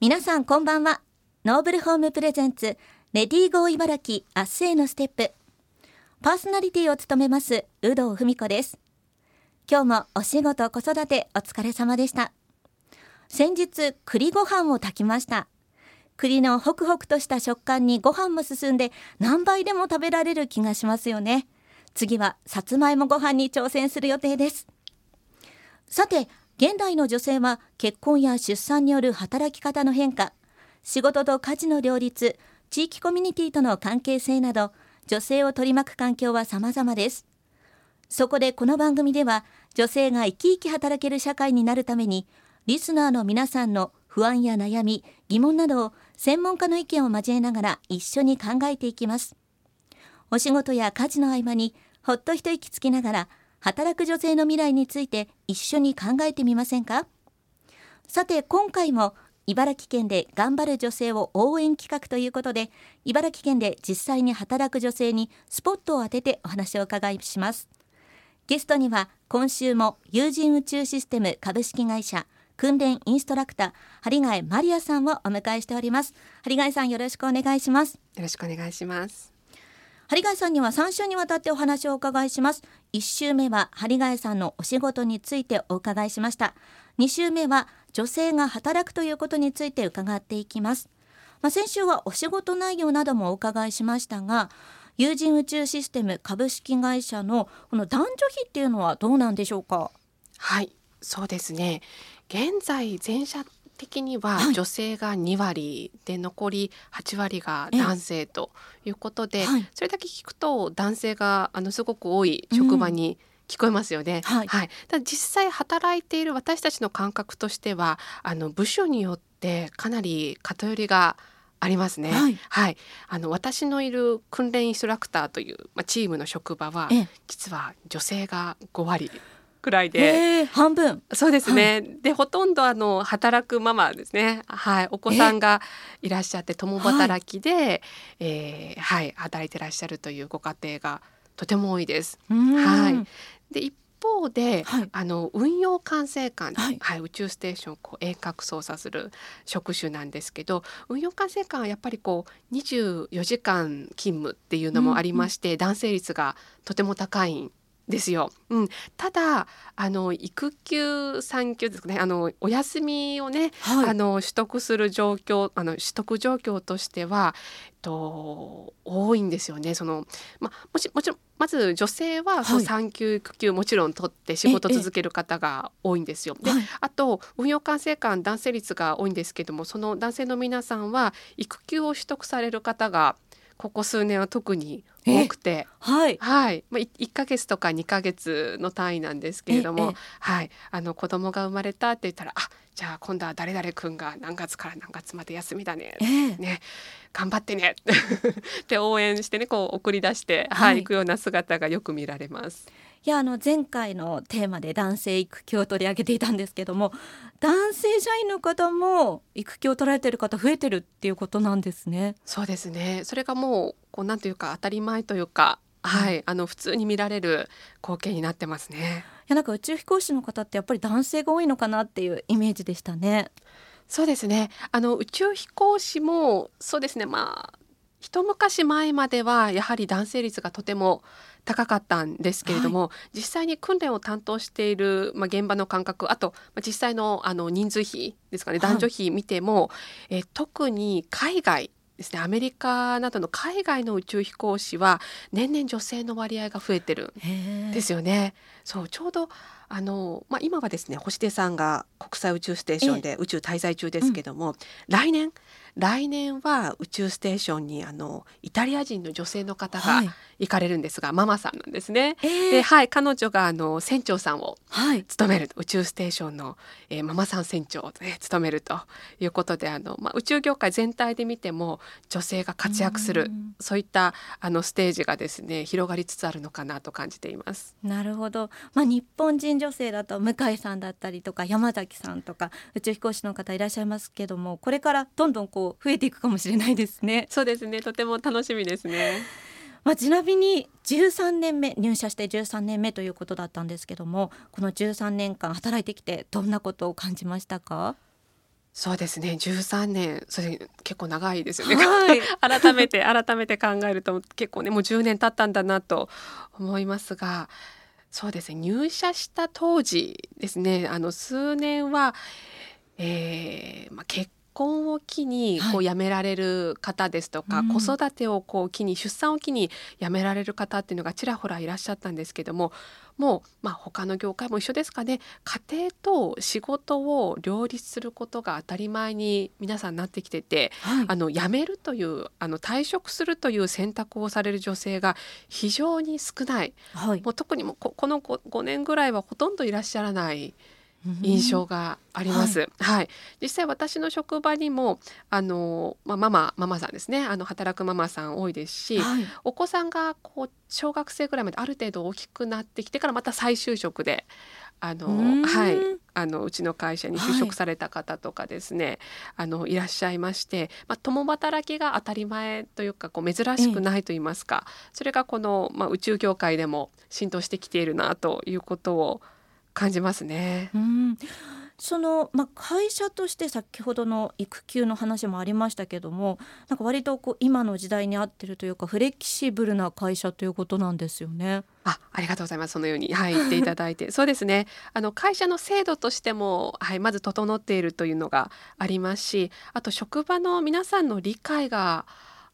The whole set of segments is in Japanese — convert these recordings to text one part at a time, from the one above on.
皆さんこんばんは。ノーブルホームプレゼンツレディーゴー茨城明日へのステップ。パーソナリティを務めます有働文子です。今日もお仕事子育てお疲れ様でした。先日栗ご飯を炊きました。栗のホクホクとした食感にご飯も進んで何倍でも食べられる気がしますよね。次はさつまいもご飯に挑戦する予定です。さて現代の女性は結婚や出産による働き方の変化仕事と家事の両立地域コミュニティとの関係性など女性を取り巻く環境は様々です。そこでこの番組では女性が生き生き働ける社会になるためにリスナーの皆さんの不安や悩み疑問などを専門家の意見を交えながら一緒に考えていきます。お仕事や家事の合間にほっと一息つきながら働く女性の未来について一緒に考えてみませんか？さて今回も茨城県で頑張る女性を応援企画ということで茨城県で実際に働く女性にスポットを当ててお話を伺いします。ゲストには今週も有人宇宙システム株式会社訓練インストラクター針ヶマリアさんをお迎えしております。針ヶさんよろしくお願いします。よろしくお願いします。針ヶさんには3週にわたってお話をお伺いします1週目は針ヶさんのお仕事についてお伺いしました。2週目は女性が働くということについて伺っていきます。まあ、先週はお仕事内容などもお伺いしましたが有人宇宙システム株式会社のこの男女比っていうのはどうなんでしょうか？はいそうですね。現在全社的には女性が2割で残り8割が男性ということで、はい、それだけ聞くと男性があのすごく多い職場に、聞こえますよね。はい、はい、ただ実際働いている私たちの感覚としてはあの部署によってかなり偏りがありますね。はい、はい、あの私のいる訓練インストラクターという、まあ、チームの職場は実は女性が5割くらいで、半分。そうですね、はい、でほとんどあの働くママですね。はい。お子さんがいらっしゃって共働きで、はい、えー、はい、働いてらっしゃるというご家庭がとても多いです。はい、で一方で、はい、あの運用管制官、はい、はい、宇宙ステーションをこう遠隔操作する職種なんですけど運用管制官はやっぱりこう24時間勤務っていうのもありまして、うんうん、男性率がとても高いんですよ。うん、ただあの育休産休ですねあのお休みをね、はい、あの取得する状況あの取得状況としては、えっと、多いんですよね。そのまもしもちろんまず女性はその産休育休もちろん取って仕事続ける方が多いんですよ。で、あと運用管制官男性率が多いんですけどもその男性の皆さんは育休を取得される方がここ数年は特に多くて、はい、はい、まあ一ヶ月とか二ヶ月の単位なんですけれども、はい、あの子供が生まれたって言ったら、あ、じゃあ今度は誰々君が何月から何月まで休みだね、えー、ね、頑張ってね。って応援してね、こう送り出して、はい、はい、行くような姿がよく見られます。いやあの前回のテーマで男性育休を取り上げていたんですけども男性社員の方も育休を取られてる方増えてるっていうことなんですね。そうですね。それがもうこうなんというか当たり前というかはい、あの普通に見られる光景になってますね。いやなんか宇宙飛行士の方ってやっぱり男性が多いのかなっていうイメージでしたね。そうですね。あの宇宙飛行士もそうですね。まあ一昔前まではやはり男性率がとても高かったんですけれども、はい、実際に訓練を担当している、まあ、現場の感覚あと、まあ、実際のあの人数比ですかね男女比見ても、はい、え特に海外ですねアメリカなどの海外の宇宙飛行士は年々女性の割合が増えてるんですよね。そうちょうどあの、まあ、今はですね星出さんが国際宇宙ステーションで宇宙滞在中ですけども、うん、来年来年は宇宙ステーションにあのイタリア人の女性の方が行かれるんですが、はい、ママさんなんですね。えー、ではい彼女があの船長さんを務める、はい、宇宙ステーションの、えー、ママさん船長を、ね、務めるということであの、まあ、宇宙業界全体で見ても女性が活躍するそういったあのステージがですね広がりつつあるのかなと感じています。なるほど、まあ、日本人女性だと向井さんだったりとか山崎さんとか宇宙飛行士の方いらっしゃいますけどもこれからどんどんこう増えていくかもしれないですね。そうですね。とても楽しみですね。まあ、ちなみに13年目入社して13年目ということだったんですけどもこの13年間働いてきてどんなことを感じましたか？そうですね。13年それ結構長いですよね、はい、改めて改めて考えると結構ねもう10年経ったんだなと思いますがそうですね。入社した当時ですね。あの数年は、えーまあ、結婚を機にこう辞められる方ですとか、はい、子育てをこう機に出産を機に辞められる方っていうのがちらほらいらっしゃったんですけどももう、まあ、他の業界も一緒ですかね。家庭と仕事を両立することが当たり前に皆さんなってきてて、はい、あの辞めるというあの退職するという選択をされる女性が非常に少ない、はい、もう特にもここの 5, 5年ぐらいはほとんどいらっしゃらない。印象があります。はい、はい、実際私の職場にもあの、まあ、ママママさんですね。あの働くママさん多いですし、はい、お子さんがこう小学生ぐらいまである程度大きくなってきてからまた再就職であのはい。あのうちの会社に就職された方とかですね、はい、あのいらっしゃいまして、まあ、共働きが当たり前というかこう珍しくないと言いますか、それがこの、まあ、宇宙業界でも浸透してきているなということを感じますね。うんその、まあ、会社として先ほどの育休の話もありましたけどもなんか割とこう今の時代に合ってるというかフレキシブルな会社ということなんですよね。あありがとうございますそのように、はい、言っていただいて そうですねあの会社の制度としても、はい、まず整っているというのがありますしあと職場の皆さんの理解が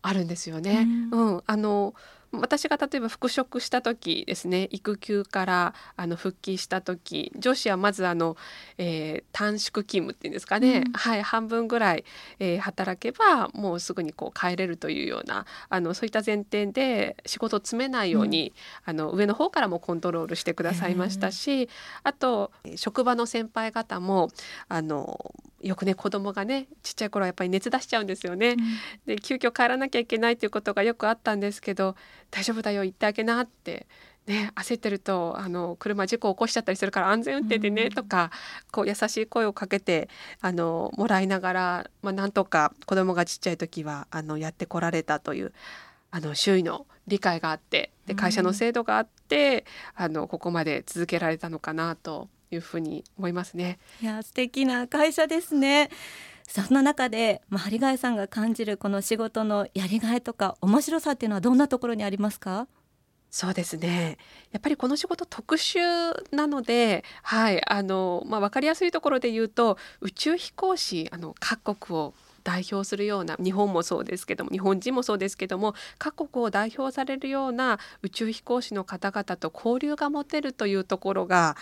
あるんですよね。うん、うん、あの私が例えば復職した時ですね育休からあの復帰した時上司はまずあの、えー、短縮勤務っていうんですかね、うん、はい半分ぐらい、えー、働けばもうすぐにこう帰れるというようなあのそういった前提で仕事を詰めないように、うん、あの上の方からもコントロールしてくださいましたしあと職場の先輩方もあのよくね子供がねちっちゃい頃はやっぱり熱出しちゃうんですよね。うん、で急遽帰らなきゃいけないということがよくあったんですけど大丈夫だよ行ってあげなってね、焦ってるとあの車事故起こしちゃったりするから安全運転でね、うん、とかこう優しい声をかけてあのもらいながら、まあ、なんとか子供がちっちゃい時はあのやってこられたというあの周囲の理解があってで会社の制度があって、うん、あのここまで続けられたのかなというふうに思いますね。いや素敵な会社ですね。そんな中で、まあ、張替さんが感じるこの仕事のやりがいとか面白さっていうのはどんなところにありますか？そうですねやっぱりこの仕事特殊なので、はいあのまあ、分かりやすいところで言うと宇宙飛行士あの各国を代表するような日本もそうですけども日本人もそうですけども各国を代表されるような宇宙飛行士の方々と交流が持てるというところが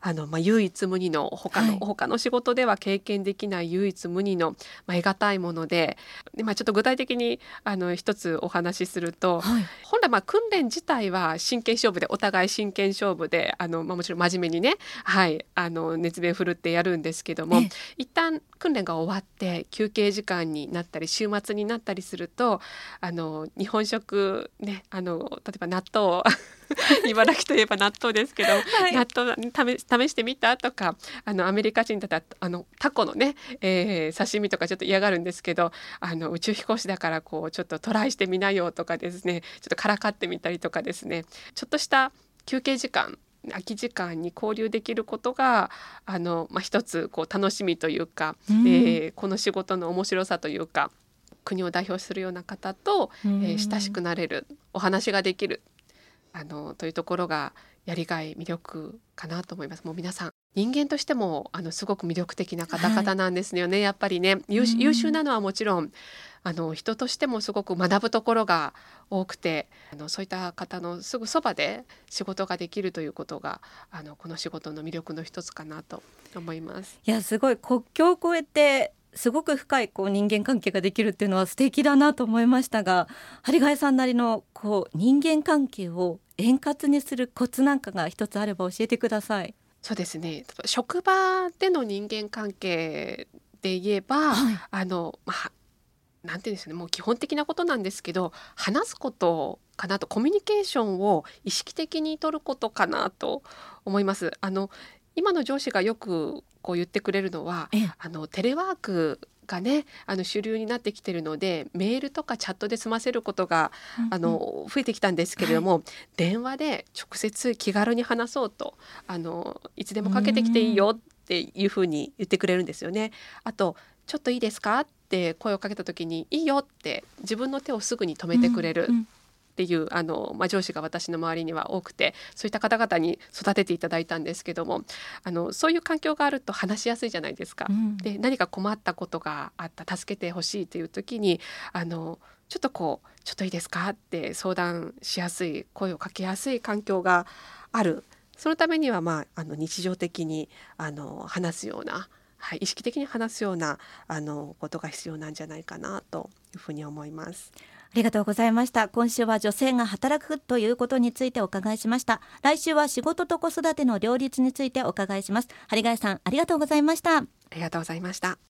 あの、まあ、唯一無二の他の、はい、他の仕事では経験できない唯一無二の、まあ、得難いものでで、まあ、ちょっと具体的にあの一つお話しすると、はい、本来まあ訓練自体は真剣勝負でお互い真剣勝負であの、まあ、もちろん真面目にね、はい、あの熱弁振るってやるんですけども一旦訓練が終わって休憩時間になったり週末になったりするとあの日本食ねあの例えば納豆 茨城といえば納豆ですけど、はい、納豆試してみたとかあのアメリカ人だったらあのタコのね、えー、刺身とかちょっと嫌がるんですけどあの宇宙飛行士だからこうちょっとトライしてみなよとかですねちょっとからかってみたりとかですねちょっとした休憩時間空き時間に交流できることがあの、まあ、一つこう楽しみというか、うん、えー、この仕事の面白さというか国を代表するような方と、えー、親しくなれるお話ができるあのというところがやりがい魅力かなと思います。もう皆さん人間としてもあのすごく魅力的な方々なんですよね、はい、やっぱりね優秀なのはもちろんあの人としてもすごく学ぶところが多くてあのそういった方のすぐそばで仕事ができるということがあのこの仕事の魅力の一つかなと思います。いやすごい国境を越えてすごく深いこう人間関係ができるっていうのは素敵だなと思いましたが張替さんなりのこう人間関係を円滑にするコツなんかが一つあれば教えてください。そうですね職場での人間関係で言えば、はい、あのまあなんていうんですねもう基本的なことなんですけど話すことかなとコミュニケーションを意識的に取ることかなと思います。あの今の上司がよくこう言ってくれるのはあのテレワークがねあの主流になってきてるのでメールとかチャットで済ませることが、うんうん、あの増えてきたんですけれども、はい、電話で直接気軽に話そうとあのいつでもかけてきていいよっていうふうに言ってくれるんですよね。あとちょっといいですかって声をかけた時にいいよって自分の手をすぐに止めてくれる。うんうんっていうあの、まあ、上司が私の周りには多くてそういった方々に育てていただいたんですけどもあのそういう環境があると話しやすいじゃないですか。うんで何か困ったことがあった助けてほしいという時にあのちょっとこう「ちょっといいですか?」って相談しやすい声をかけやすい環境があるそのためには、まあ、あの日常的にあの話すような、はい、意識的に話すようなあのことが必要なんじゃないかなというふうに思います。ありがとうございました。今週は女性が働くということについてお伺いしました。来週は仕事と子育ての両立についてお伺いします。針貝さんありがとうございました。ありがとうございました。